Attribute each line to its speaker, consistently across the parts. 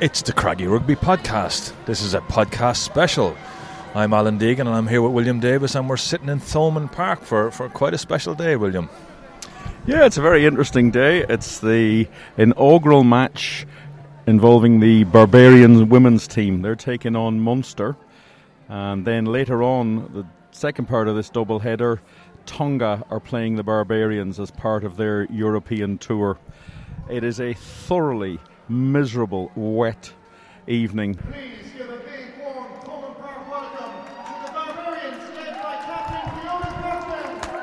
Speaker 1: It's the Craggy Rugby Podcast. This is a podcast special. I'm Alan Deegan and I'm here with William Davis and we're sitting in Thomond Park for, for quite a special day, William.
Speaker 2: Yeah, it's a very interesting day. It's the inaugural match involving the Barbarians women's team. They're taking on Munster. And then later on, the second part of this double header, Tonga are playing the Barbarians as part of their European tour. It is a thoroughly miserable, wet evening.
Speaker 3: Please give a big warm Thomond Park welcome to the Barbarians led by Captain Fiona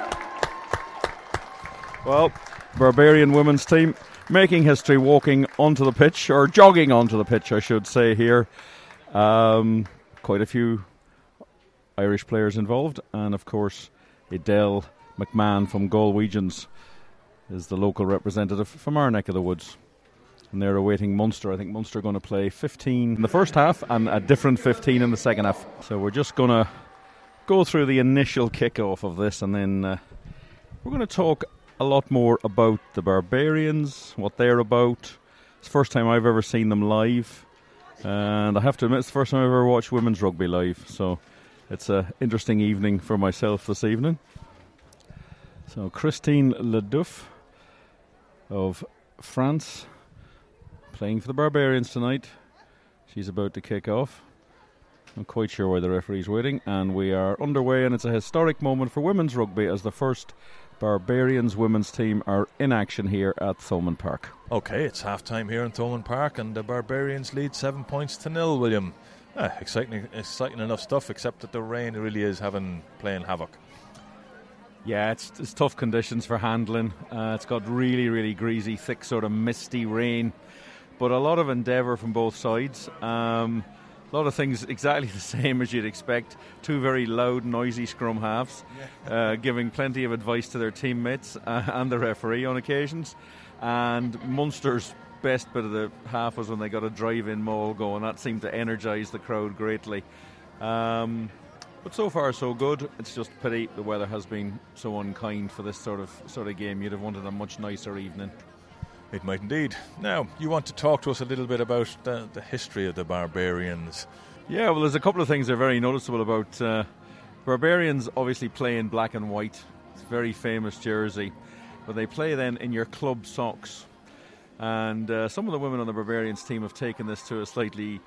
Speaker 3: Preston.
Speaker 2: Well, Barbarian women's team making history walking onto the pitch, or jogging onto the pitch, I should say, here. Um, quite a few Irish players involved, and of course, Edel McMahon from Galwegians is the local representative from our neck of the woods. And they're awaiting Munster. I think Munster are going to play 15 in the first half and a different 15 in the second half. So we're just going to go through the initial kick-off of this and then uh, we're going to talk a lot more about the Barbarians, what they're about. It's the first time I've ever seen them live. And I have to admit, it's the first time I've ever watched women's rugby live. So it's an interesting evening for myself this evening. So Christine Le Duff of France playing for the Barbarians tonight. She's about to kick off. I'm quite sure why the referee's waiting, and we are underway. And it's a historic moment for women's rugby as the first Barbarians women's team are in action here at Thomond Park.
Speaker 1: Okay, it's half time here in Thomond Park and the Barbarians lead seven points to nil, William. Ah, exciting, exciting enough stuff, except that the rain really is having playing havoc.
Speaker 2: Yeah, it's, it's tough conditions for handling. Uh, it's got really, really greasy, thick, sort of misty rain, but a lot of endeavour from both sides. Um, a lot of things exactly the same as you'd expect. Two very loud, noisy scrum halves, uh, giving plenty of advice to their teammates uh, and the referee on occasions. And Munster's best bit of the half was when they got a drive-in maul going. That seemed to energise the crowd greatly. Um, but so far, so good. It's just pity the weather has been so unkind for this sort of sort of game. You'd have wanted a much nicer evening.
Speaker 1: It might indeed. Now, you want to talk to us a little bit about the, the history of the Barbarians.
Speaker 2: Yeah, well, there's a couple of things that are very noticeable about uh, Barbarians. Obviously, play in black and white. It's a very famous jersey, but they play then in your club socks. And uh, some of the women on the Barbarians team have taken this to a slightly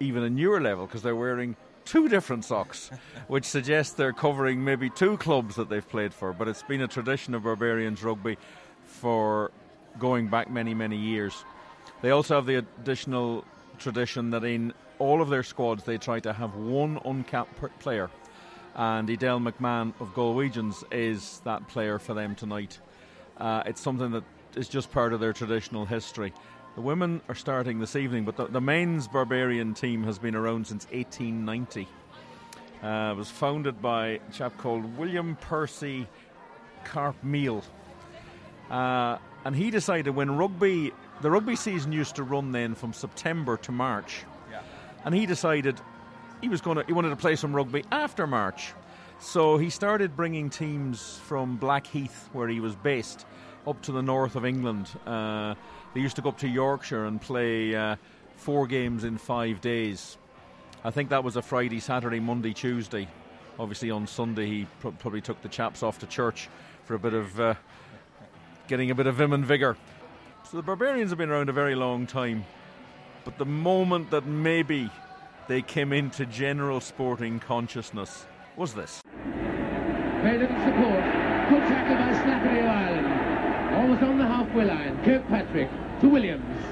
Speaker 2: even a newer level because they're wearing two different socks, which suggests they're covering maybe two clubs that they've played for. But it's been a tradition of Barbarians rugby for going back many, many years. They also have the additional tradition that in all of their squads they try to have one uncapped player. And Edel McMahon of Galwegians is that player for them tonight. Uh, it's something that is just part of their traditional history. The women are starting this evening, but the, the men's Barbarian team has been around since 1890. Uh, it was founded by a chap called William Percy Carpmael. Uh, and he decided when rugby, the rugby season used to run then from September to March. And he decided he was going to, he wanted to play some rugby after March. So he started bringing teams from Blackheath, where he was based, up to the north of England. Uh, they used to go up to Yorkshire and play uh, four games in five days. I think that was a Friday, Saturday, Monday, Tuesday. Obviously, on Sunday, he pr- probably took the chaps off to church for a bit of uh, getting a bit of vim and vigour. So the Barbarians have been around a very long time. But the moment that maybe they came into general sporting consciousness was this.
Speaker 4: Very little support. Good tackle by Slattery of Ireland. Almost on the halfway line. Kirkpatrick to Williams.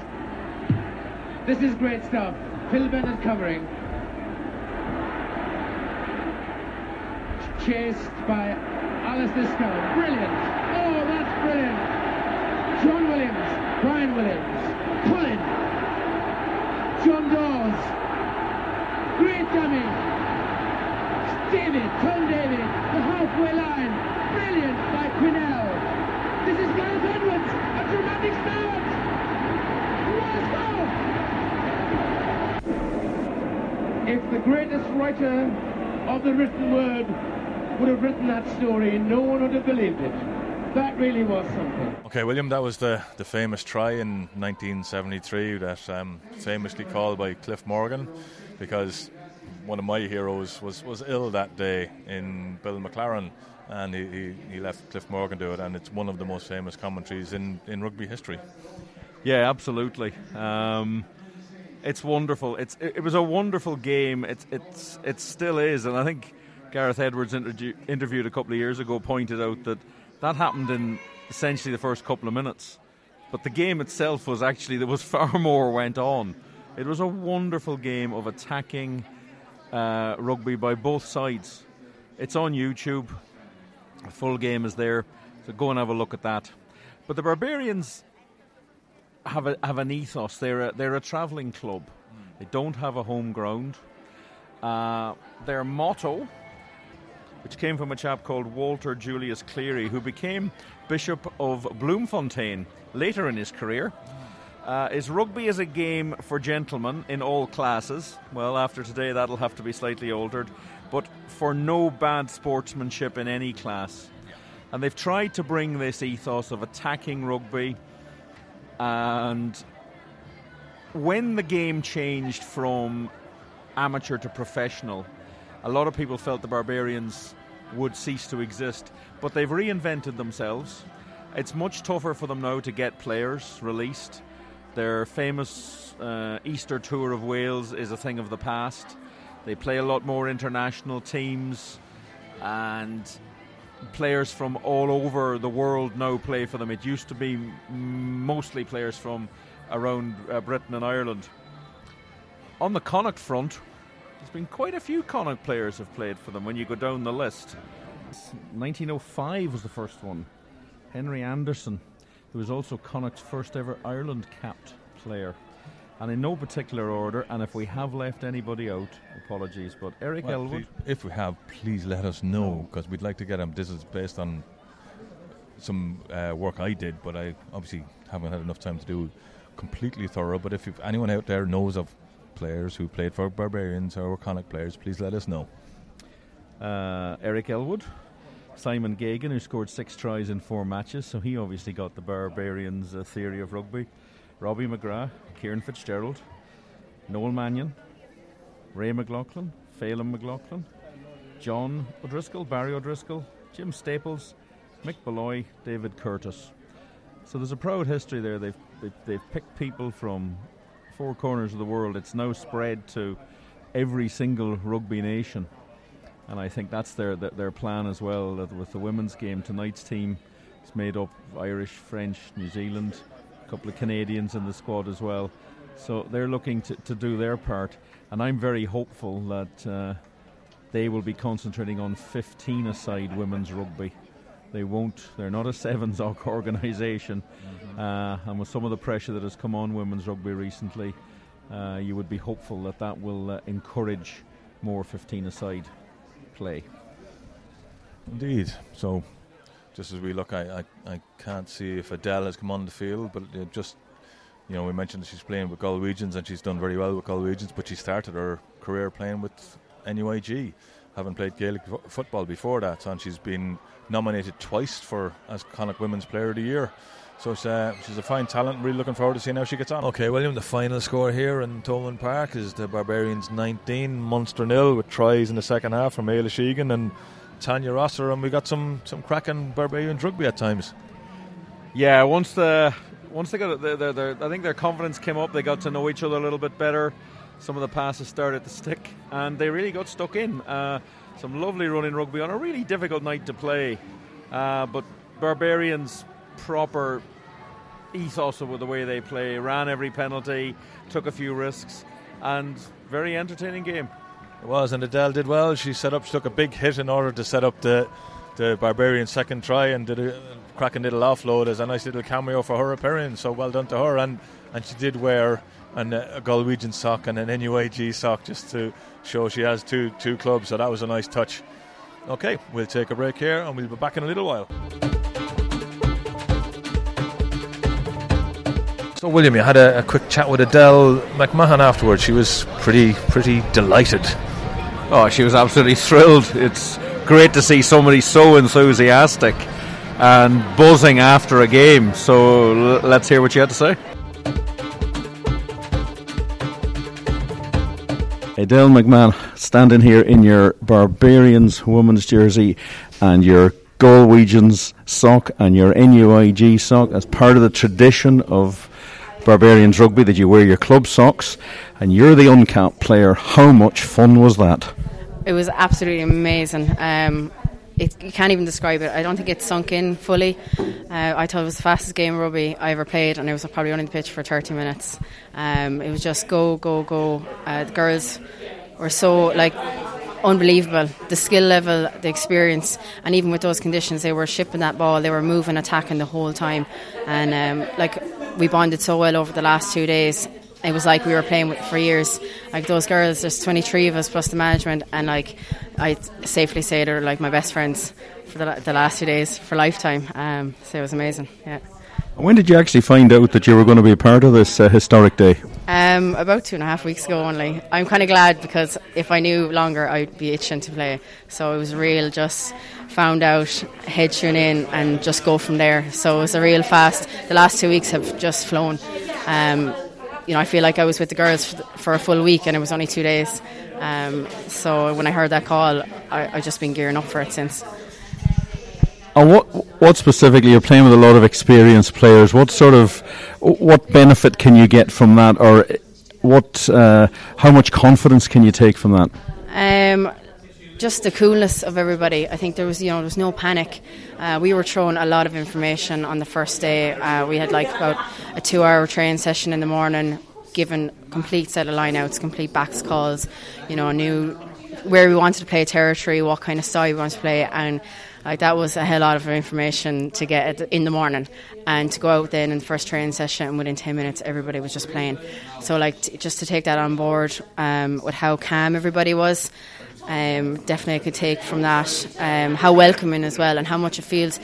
Speaker 4: This is great stuff. Phil Bennett covering. Chased by Alistair Scown. Brilliant. Brilliant. John Williams. Bryan Williams. Pullin. John Dawes. Great dummy. David, Tom David, the halfway line. Brilliant by Quinnell. This is Gareth Edwards. A dramatic start. What a goal! If the greatest writer of the written word would have written that story, no one would have believed it. That really was something.
Speaker 1: Okay, William, that was the, the famous try in 1973 that um, famously called by Cliff Morgan because one of my heroes was, was ill that day in Bill McLaren and he, he, he left Cliff Morgan to do it and it's one of the most famous commentaries in, in rugby history.
Speaker 2: Yeah, absolutely. Um, it's wonderful. It's it, it, was a wonderful game. It's it's it still is, and I think Gareth Edwards interview, interviewed a couple of years ago pointed out that that happened in essentially the first couple of minutes, but the game itself was actually there was far more went on. It was a wonderful game of attacking uh, rugby by both sides. It's on YouTube. The full game is there, so go and have a look at that. But the Barbarians have a, have an ethos. They're a, they're a travelling club. They don't have a home ground. Uh, their motto, which came from a chap called Walter Julius Carey, who became Bishop of Bloemfontein later in his career, uh, is rugby is a game for gentlemen in all classes. Well, after today, that'll have to be slightly altered, but for no bad sportsmanship in any class. And they've tried to bring this ethos of attacking rugby and when the game changed from amateur to professional, a lot of people felt the Barbarians would cease to exist, but they've reinvented themselves. It's much tougher for them now to get players released. Their famous uh, Easter tour of Wales is a thing of the past. They play a lot more international teams, and players from all over the world now play for them. It used to be mostly players from around uh, Britain and Ireland. On the Connacht front, there's been quite a few Connacht players have played for them when you go down the list. 1905 was the first one. Henry Anderson, who was also Connacht's first ever Ireland capped player and in no particular order. And if we have left anybody out, apologies. But Eric
Speaker 1: well,
Speaker 2: Elwood.
Speaker 1: Please, if we have, please let us know because we'd like to get him. This is based on some uh, work I did, but I obviously haven't had enough time to do completely thorough. But if anyone out there knows of players who played for Barbarians or Connacht players, please let us know.
Speaker 2: Uh, Eric Elwood. Simon Geoghegan, who scored six tries in four matches, so he obviously got the Barbarians' uh, theory of rugby. Robbie McGrath, Ciaran Fitzgerald, Noel Mannion, Ray McLoughlin, Phelim McLoughlin, John O'Driscoll, Barry O'Driscoll, Jim Staples, Mick Beloy, David Curtis. So there's a proud history there. They've, they've, they've picked people from four corners of the world. It's now spread to every single rugby nation. And I think that's their their plan as well. That with the women's game, tonight's team is made up of Irish, French, New Zealand, a couple of Canadians in the squad as well. So they're looking to, to do their part, and I'm very hopeful that uh, they will be concentrating on 15 aside women's rugby. They won't, they're not a sevens organisation, mm-hmm. uh, and with some of the pressure that has come on women's rugby recently, uh, you would be hopeful that that will uh, encourage more 15 aside play.
Speaker 1: Indeed. So just as we look, I, I, I can't see if Edel has come on the field, but uh, just you know, we mentioned that she's playing with Galwegians and she's done very well with Galwegians, but she started her career playing with NUIG, having played Gaelic f- football before that, and she's been nominated twice for as Connacht Women's Player of the Year. So uh, she's a fine talent. Really looking forward to seeing how she gets on. Okay, William, the final score here in Thomond Park is the Barbarians 19, Munster nil, with tries in the second half from Ayla Sheegan and Tanya Rosser, and we got some some cracking Barbarian rugby at times.
Speaker 2: Yeah, once the once they got their, their, their, I think their confidence came up. They got to know each other a little bit better. Some of the passes started to stick, and they really got stuck in. Uh, some lovely running rugby on a really difficult night to play, uh, but Barbarians proper ethos of the way they play, ran every penalty, took a few risks, and very entertaining game.
Speaker 1: It was, and Edel did well. She set up, she took a big hit in order to set up the the Barbarian second try and did a cracking little offload as a nice little cameo for her appearance. So well done to her, and and she did wear an, uh, a Galwegian sock and an NUIG sock just to show she has two two clubs. So that was a nice touch. Okay, we'll take a break here, and we'll be back in a little while. So, William, you had a, a, quick chat with Edel McMahon afterwards. She was pretty, pretty delighted
Speaker 2: Oh, she was absolutely thrilled. It's great to see somebody so enthusiastic. and buzzing after a game. So l- let's hear what you had to say. Edel McMahon standing here in your Barbarians women's jersey and your Galwegians sock and your NUIG sock as part of the tradition of Barbarians rugby that you wear your club socks and you're the uncapped player. How much fun was that?
Speaker 5: It was absolutely amazing. Um, it, you can't even describe it. I don't think it sunk in fully. Uh, I thought it was the fastest game of rugby I ever played, and I was probably on the pitch for 30 minutes. Um, it was just go, go, go. Uh, the girls were so like unbelievable. The skill level, the experience, and even with those conditions, they were shipping that ball. They were moving, attacking the whole time, and um, like we bonded so well over the last two days. It was like we were playing with for years. Like those girls, there's 23 of us plus the management, and like I safely say they're like my best friends for the, the last two days for lifetime. Um, so it was amazing. Yeah.
Speaker 2: When did you actually find out that you were going to be a part of this uh, historic day?
Speaker 5: Um, about two and a half weeks ago only. I'm kind of glad because if I knew longer, I'd be itching to play. So it was real, just found out, head tune in, and just go from there. So it was a real fast. The last two weeks have just flown. Um, you know, I feel like I was with the girls for, for a full week and it was only two days. Um, so when I heard that call, I, I just been gearing up for it since.
Speaker 2: And what what specifically you're playing with a lot of experienced players? What sort of what benefit can you get from that, or what uh, how much confidence can you take from that?
Speaker 5: Um, just the coolness of everybody. I think there was, you know, there was no panic. Uh, we were thrown a lot of information on the first day. Uh, we had like about a two-hour training session in the morning, given complete set of lineouts, complete backs calls. You know, knew where we wanted to play territory, what kind of style we wanted to play, and like that was a hell lot of information to get in the morning, and to go out then in the first training session, and within ten minutes, everybody was just playing. So like t- just to take that on board um, with how calm everybody was, um, definitely I could take from that um, how welcoming as well, and how much it feels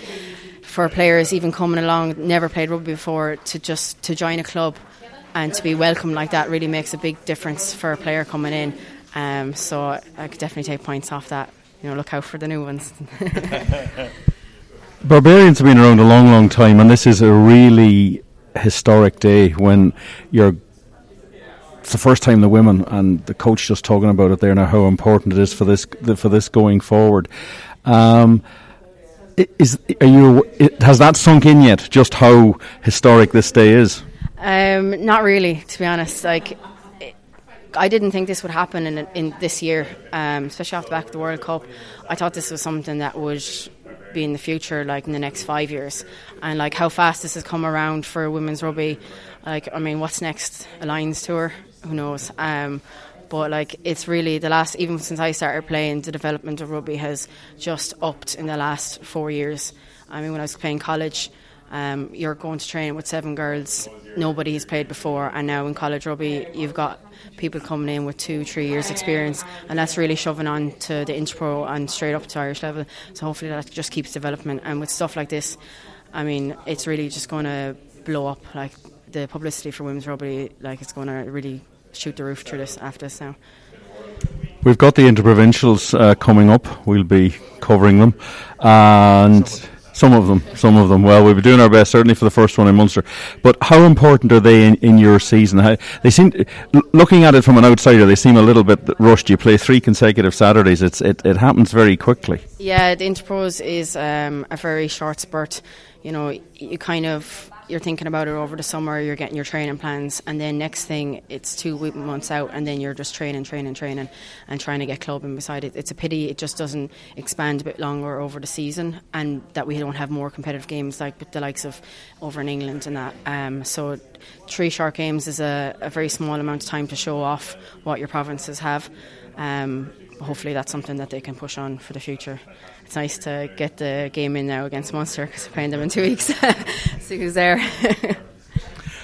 Speaker 5: for players even coming along, never played rugby before, to just to join a club and to be welcomed like that really makes a big difference for a player coming in. Um, so I could definitely take points off that you know, look out for the new ones.
Speaker 2: Barbarians have been around a long, long time, and this is a really historic day when you're. It's the first time the women and the coach just talking about it there now how important it is for this for this going forward. Um, is are you has that sunk in yet? Just how historic this day is?
Speaker 5: Um, not really, to be honest. Like I didn't think this would happen in, in this year, um, especially off the back of the World Cup. I thought this was something that would be in the future, like in the next five years, and like how fast this has come around for women's rugby. Like, I mean, what's next? A Lions tour? Who knows? Um, but like, it's really the last. Even since I started playing, the development of rugby has just upped in the last four years. I mean, when I was playing college. Um, you're going to train with seven girls nobody has played before, and now in college rugby, you've got people coming in with two, three years' experience, and that's really shoving on to the Interpro and straight up to Irish level. So hopefully that just keeps development. And with stuff like this, I mean, it's really just going to blow up. Like the publicity for women's rugby, like it's going to really shoot the roof through this after this now.
Speaker 2: We've got the interprovincials uh, coming up. We'll be covering them, and some of them, some of them. Well, we'll be doing our best, certainly for the first one in Munster. But how important are they in, in your season? How, they seem, looking at it from an outsider, they seem a little bit rushed. You play three consecutive Saturdays. It's it, it happens very quickly.
Speaker 5: Yeah, the Interpros is um, a very short spurt. You know, you kind of you're thinking about it over the summer, you're getting your training plans, and then next thing it's two months out, and then you're just training, training, training, and trying to get clubbing beside it. It's a pity it just doesn't expand a bit longer over the season, and that we don't have more competitive games like the likes of over in England and that. Um, so three short games is a, a, very small amount of time to show off what your provinces have. Um, hopefully that's something that they can push on for the future. It's nice to get the game in now against Munster because we're playing them in two weeks. See who's there.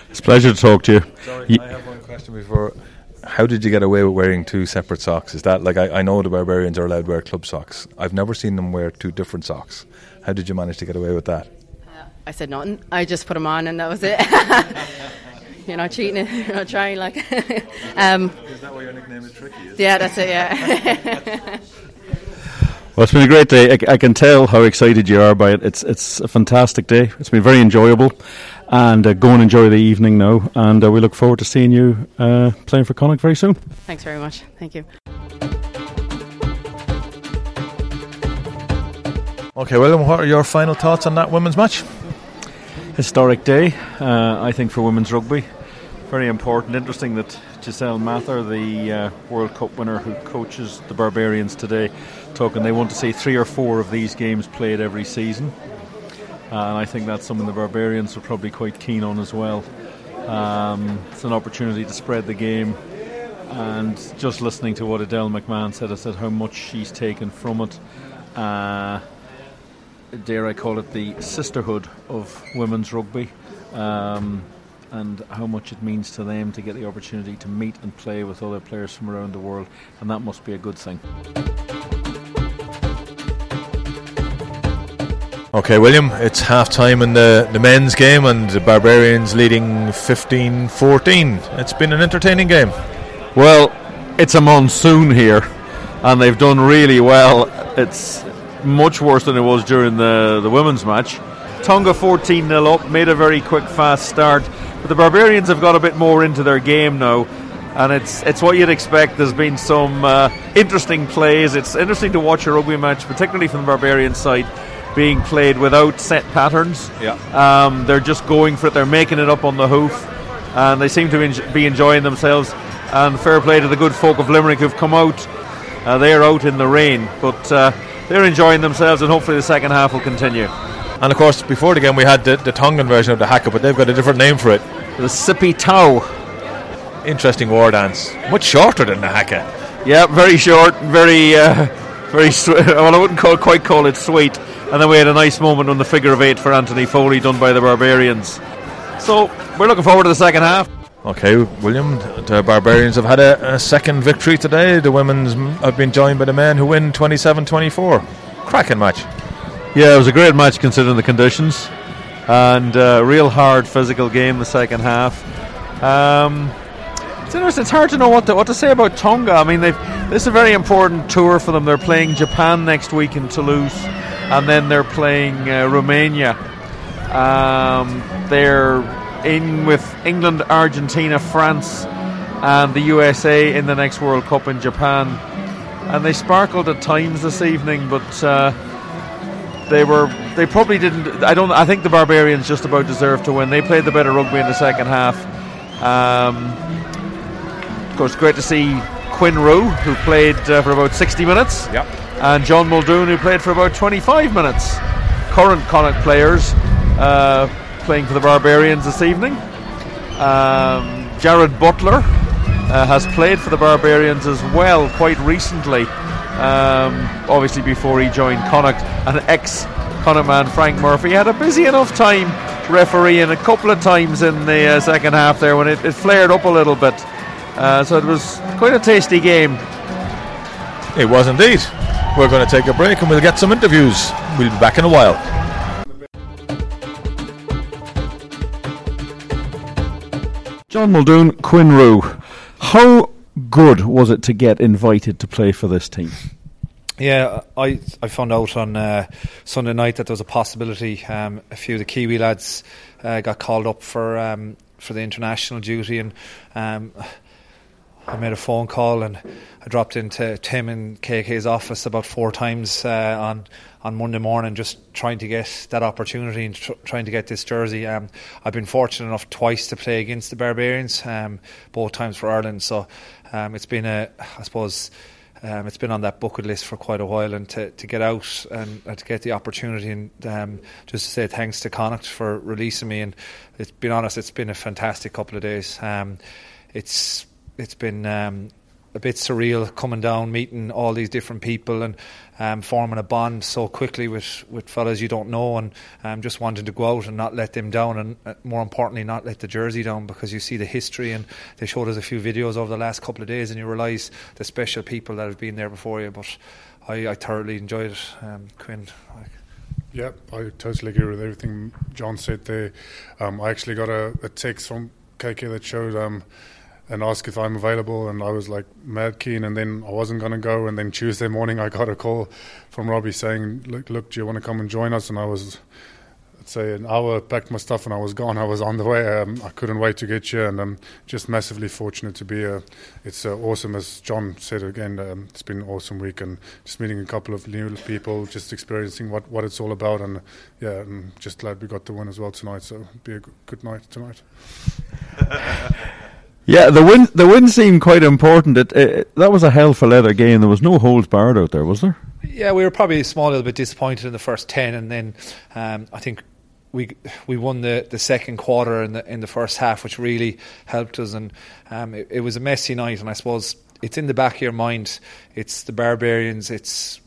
Speaker 2: it's a pleasure to talk to you.
Speaker 1: Sorry, I have one question before. How did you get away with wearing two separate socks? Is that like I, I know the barbarians are allowed to wear club socks. I've never seen them wear two different socks. How did you manage to get away with that?
Speaker 5: Uh, I said nothing. I just put them on and that was it. you're not cheating, you're not trying. Like,
Speaker 1: um, is that why your nickname is Tricky?
Speaker 5: yeah, that's it. Yeah.
Speaker 2: Well, it's been a great day. I, I, can tell how excited you are by it. It's it's a fantastic day. It's been very enjoyable, and uh, go and enjoy the evening now. And uh, we look forward to seeing you uh, playing for Connacht very soon.
Speaker 5: Thanks very much. Thank you.
Speaker 1: Okay, William, what are your final thoughts on that women's match?
Speaker 2: Historic day, uh, I think, for women's rugby. Very important. Interesting that Giselle Mather, the uh, World Cup winner who coaches the Barbarians today, talking they want to see three or four of these games played every season. Uh, and I think that's something the Barbarians are probably quite keen on as well. Um, it's an opportunity to spread the game. And just listening to what Edel McMahon said, I said how much she's taken from it. Dare I call it the sisterhood of women's rugby. Um, and how much it means to them to get the opportunity to meet and play with other players from around the world, and that must be a good thing.
Speaker 1: Okay, William, it's half time in the, the men's game, and the Barbarians leading 15 14. It's been an entertaining game.
Speaker 2: Well, it's a monsoon here, and they've done really well. It's much worse than it was during the, the women's match. Tonga 14 0 up, made a very quick, fast start. But the Barbarians have got a bit more into their game now, and it's it's what you'd expect. There's been some uh, interesting plays. It's interesting to watch a rugby match, particularly from the Barbarian side, being played without set patterns.
Speaker 1: Yeah,
Speaker 2: um, they're just going for it. They're making it up on the hoof, and they seem to be enjoying themselves. And fair play to the good folk of Limerick who've come out. Uh, they are out in the rain, but uh, they're enjoying themselves, and hopefully the second half will continue.
Speaker 1: And of course, before the game, we had the, the Tongan version of the haka, but they've got a different name for it.
Speaker 2: The Sipi Tau.
Speaker 1: Interesting war dance. Much shorter than the haka.
Speaker 2: Yeah, very short, very, uh, very. well, I wouldn't call, quite call it sweet. And then we had a nice moment on the figure of eight for Anthony Foley, done by the Barbarians. So we're looking forward to the second half.
Speaker 1: Okay, William, the Barbarians have had a, a second victory today. The women's have been joined by the men who win 27 24. Cracking match.
Speaker 2: Yeah, it was a great match considering the conditions, and a uh, real hard physical game the second half. Um, it's interesting. It's hard to know what to, what to say about Tonga. I mean, this is a very important tour for them. They're playing Japan next week in Toulouse, and then they're playing uh, Romania. Um, they're in with England, Argentina, France, and the USA in the next World Cup in Japan. And they sparkled at times this evening, but. Uh, they were they probably didn't. I don't. I think the Barbarians just about deserved to win. They played the better rugby in the second half. Um, of course, great to see Quinn Roux, who played uh, for about 60 minutes,
Speaker 1: yep.
Speaker 2: and John Muldoon, who played for about 25 minutes. Current Connacht players uh, playing for the Barbarians this evening. Um, Jarrad Butler uh, has played for the Barbarians as well quite recently. Um, obviously, before he joined Connacht, an ex Connacht man, Frank Murphy, had a busy enough time refereeing a couple of times in the uh, second half there when it, it, flared up a little bit. Uh, so it was quite a tasty game.
Speaker 1: It was indeed. We're going to take a break and we'll get some interviews. We'll be back in a while.
Speaker 2: John Muldoon, Quinn Roux. How good was it to get invited to play for this team?
Speaker 6: Yeah, I I found out on uh, Sunday night that there was a possibility. Um, a few of the Kiwi lads uh, got called up for um, for the international duty, and um, I made a phone call and I dropped into Tim and KK's office about four times uh, on on Monday morning, just trying to get that opportunity and tr- trying to get this jersey. Um, I've been fortunate enough twice to play against the Barbarians, um, both times for Ireland. So um, it's been a, I suppose. Um, it's been on that bucket list for quite a while, and to, to get out and, and to get the opportunity, and um, just to say thanks to Connacht for releasing me. And it's been honest, it's been a fantastic couple of days. Um, it's it's been um, a bit surreal coming down, meeting all these different people, and um, forming a bond so quickly with, with fellas you don't know, and um, just wanting to go out and not let them down, and uh, more importantly, not let the jersey down because you see the history, and they showed us a few videos over the last couple of days, and you realise the special people that have been there before you. But I, I thoroughly enjoyed it, um, Quinn.
Speaker 7: Yeah, I totally agree with everything John said there. Um, I actually got a, a, text from KK that showed um, and asked if I'm available, and I was like mad keen, and then I wasn't going to go, and then Tuesday morning I got a call from Robbie saying, "Look, look, do you want to come and join us?" And I was I'd say an hour, packed my stuff, and I was gone. I was on the way. Um, I couldn't wait to get here, and I'm just massively fortunate to be here. It's uh, awesome, as John said again. Um, it's been an awesome week, and just meeting a couple of new people, just experiencing what, what it's all about, and yeah, I'm just glad we got the win as well tonight. So be a good night tonight.
Speaker 2: Yeah, the win the win seemed quite important. It, it, that was a hell for leather game. There was no holds barred out there, was there?
Speaker 6: Yeah, we were probably a small little bit disappointed in the first ten, and then um, I think we we won the, the second quarter in the in the first half, which really helped us. And um, it, it, was a messy night, and I suppose it's in the back of your mind. It's the Barbarians. It's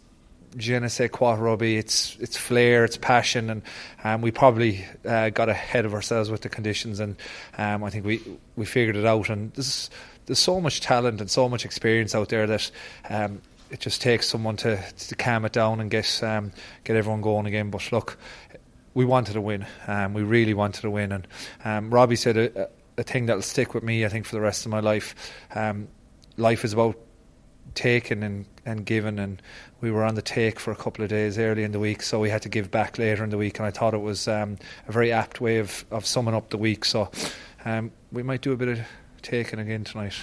Speaker 6: je ne sais quoi rugby. It's it's flair, it's passion, and um, we probably uh, got ahead of ourselves with the conditions. And um, I think we we figured it out. And there's there's so much talent and so much experience out there that. Um, it just takes someone to, to calm it down and get um, get everyone going again. But look, we wanted to win. Um, we really wanted to win. And um, Robbie said a, a, thing that'll stick with me, I think, for the rest of my life. Life is about taking and, and giving. And we were on the take for a couple of days early in the week, so we had to give back later in the week. And I thought it was um, a very apt way of, of summing up the week. So um, we might do a bit of taking again tonight.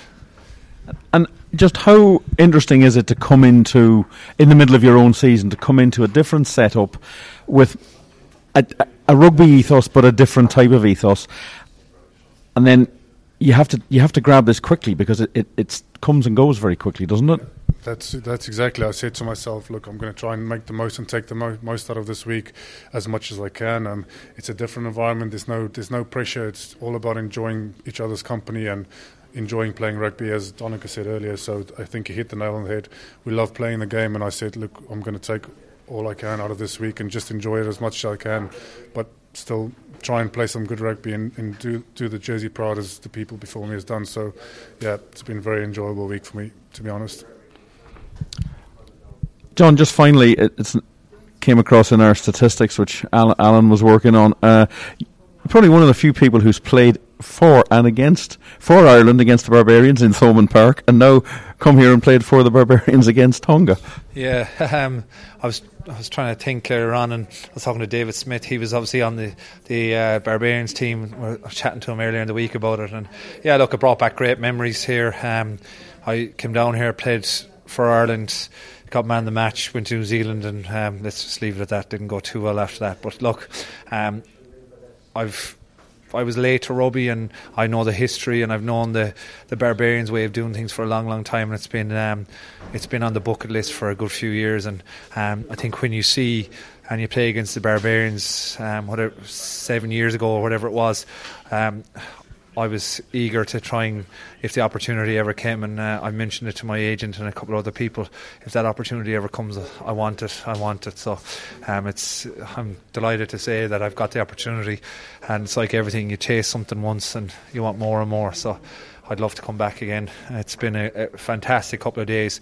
Speaker 2: And just how interesting is it to come into in the middle of your own season to come into a different setup with a, a rugby ethos, but a different type of ethos. And then you have to you have to grab this quickly because it, it it's comes and goes very quickly, doesn't it?
Speaker 7: That's that's exactly. I said to myself, look, I'm going to try and make the most and take the mo- most out of this week as much as I can. Um, it's a different environment. There's no there's no pressure. It's all about enjoying each other's company and enjoying playing rugby, as Donica said earlier. So I think he hit the nail on the head. We love playing the game, and I said, look, I'm going to take all I can out of this week and just enjoy it as much as I can, but still try and play some good rugby and, and do do the Jersey proud as the people before me has done. So, yeah, it's been a very enjoyable week for me, to be honest.
Speaker 2: John, just finally, it came across in our statistics, which Alan, Alan was working on. Uh, probably one of the few people who's played for and against for Ireland against the Barbarians in Thomond Park, and now come here and played for the Barbarians against Tonga.
Speaker 6: Yeah, um, I was I was trying to think later on, and I was talking to David Smith. He was obviously on the the uh, Barbarians team. We were chatting to him earlier in the week about it, and yeah, look, it brought back great memories here. Um, I came down here, played for Ireland, got man the match, went to New Zealand, and um, let's just leave it at that. Didn't go too well after that, but look, um, I've I was late to rugby and I know the history and I've known the, the barbarians way of doing things for a long, long time and it's been um, it's been on the bucket list for a good few years and um, I think when you see and you play against the barbarians um, whatever seven years ago or whatever it was um, I was eager to try and, if the opportunity ever came, and uh, I mentioned it to my agent and a couple of other people, if that opportunity ever comes, I want it, I want it. So um, it's, I'm delighted to say that I've got the opportunity, and it's like everything, you chase something once and you want more and more. So I'd love to come back again. It's been a, a fantastic couple of days,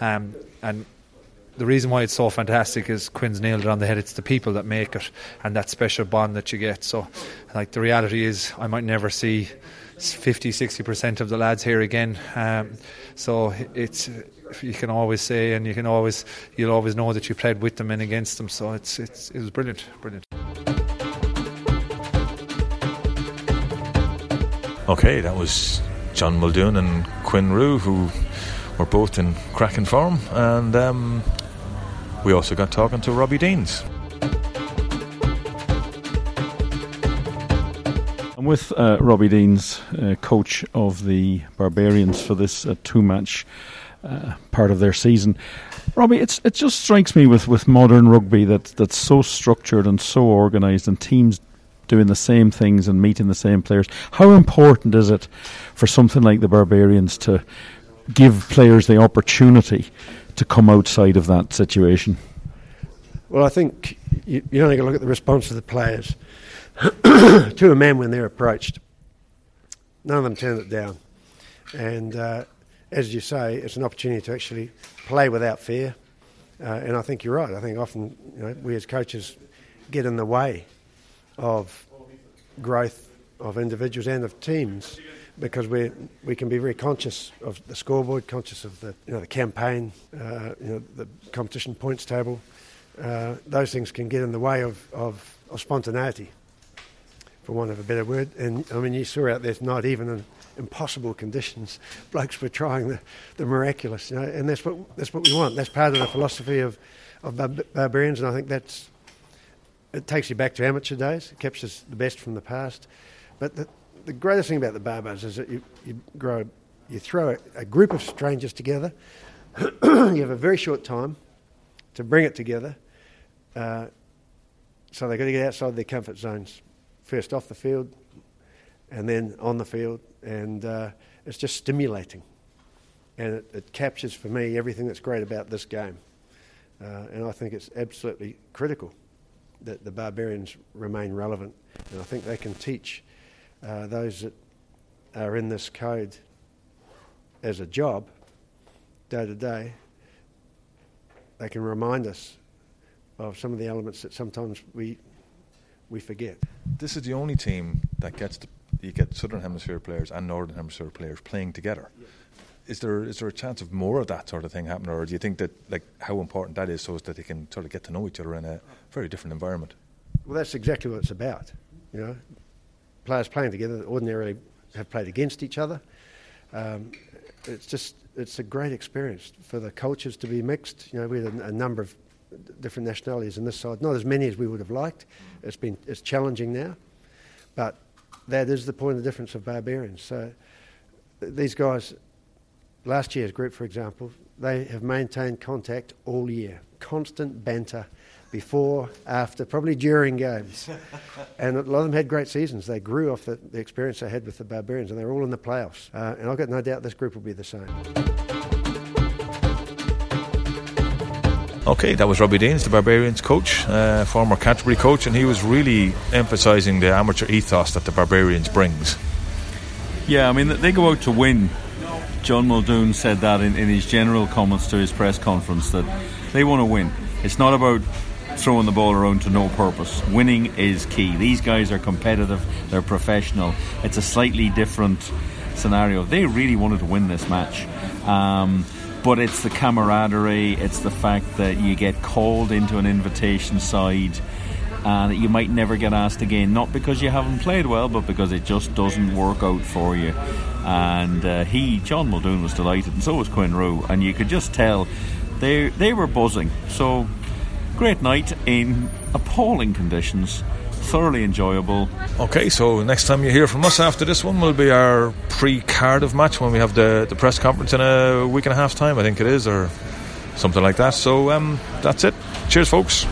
Speaker 6: um, and the reason why it's so fantastic is Quinn's nailed it on the head. It's the people that make it and that special bond that you get. So, like, the reality is, I might never see 50, 60% of the lads here again. Um, so, it's you can always say, and you can always you'll always know that you played with them and against them. So, it's it's it was brilliant, brilliant.
Speaker 1: Okay, that was John Muldoon and Quinn Roux, who were both in cracking form, and um, we also got talking to Robbie Deans.
Speaker 2: I'm with uh, Robbie Deans, uh, coach of the Barbarians for this uh, two match uh, part of their season. Robbie, it's, it just strikes me with, with modern rugby that, that's so structured and so organised and teams doing the same things and meeting the same players. How important is it for something like the Barbarians to give players the opportunity to come outside of that situation?
Speaker 8: Well, I think you, you only got to look at the response of the players to a man when they're approached. None of them turned it down. And uh, as you say, it's an opportunity to actually play without fear. Uh, and I think you're right. I think often you know, we as coaches get in the way of growth of individuals and of teams because we we can be very conscious of the scoreboard, conscious of the you know the campaign, uh, you know the competition points table. Uh, those things can get in the way of, of, of, spontaneity, for want of a better word. And I mean, you saw out there not even in impossible conditions, blokes were trying the, the miraculous, you know, and that's what that's what we want. That's part of the philosophy of of bar- barbarians, and I think that's it takes you back to amateur days. It captures the best from the past. But the, the greatest thing about the Baa-Baas is that you, you grow, you throw a, a group of strangers together. you have a very short time to bring it together. Uh, so they've got to get outside their comfort zones, first off the field, and then on the field, and uh, it's just stimulating, and it, it, captures for me everything that's great about this game, uh, and I think it's absolutely critical that the barbarians remain relevant, and I think they can teach uh, those that are in this code as a job, day to day. They can remind us of some of the elements that sometimes we we forget.
Speaker 1: This is the only team that gets to, you get Southern Hemisphere players and Northern Hemisphere players playing together. Yeah. Is there is there a chance of more of that sort of thing happening, or do you think that like how important that is so that they can sort of get to know each other in a very different environment?
Speaker 8: Well, that's exactly what it's about. You know, players playing together that ordinarily have played against each other. Um, it's just it's a great experience for the cultures to be mixed. You know, we had a, a, number of different nationalities in this side, not as many as we would have liked. It's been it's challenging now, but that is the point of difference of barbarians. So these guys, last year's group, for example, they have maintained contact all year, constant banter before, after, probably during games. and a lot of them had great seasons. They grew off the, the experience they had with the Barbarians, and they're all in the playoffs. Uh, and I've got no doubt this group will be the same.
Speaker 1: Okay, that was Robbie Deans, the Barbarians coach, uh, former Canterbury coach, and he was really emphasising the amateur ethos that the Barbarians brings.
Speaker 2: Yeah, I mean, they go out to win. John Muldoon said that in, in his general comments to his press conference that they want to win. It's not about throwing the ball around to no purpose. Winning is key. These guys are competitive, they're professional. It's a slightly different scenario. They really wanted to win this match. Um, but it's the camaraderie, it's the fact that you get called into an invitation side and you might never get asked again, not because you haven't played well, but because it just doesn't work out for you. And uh, he, John Muldoon, was delighted, and so was Quinn Roux, and you could just tell they they were buzzing. So Great night in appalling conditions. Thoroughly enjoyable.
Speaker 1: Okay, so next time you hear from us after this one will be our pre Cardiff match when we have the, the press conference in a week and a half time, I think it is, or something like that. So um, that's it. Cheers, folks.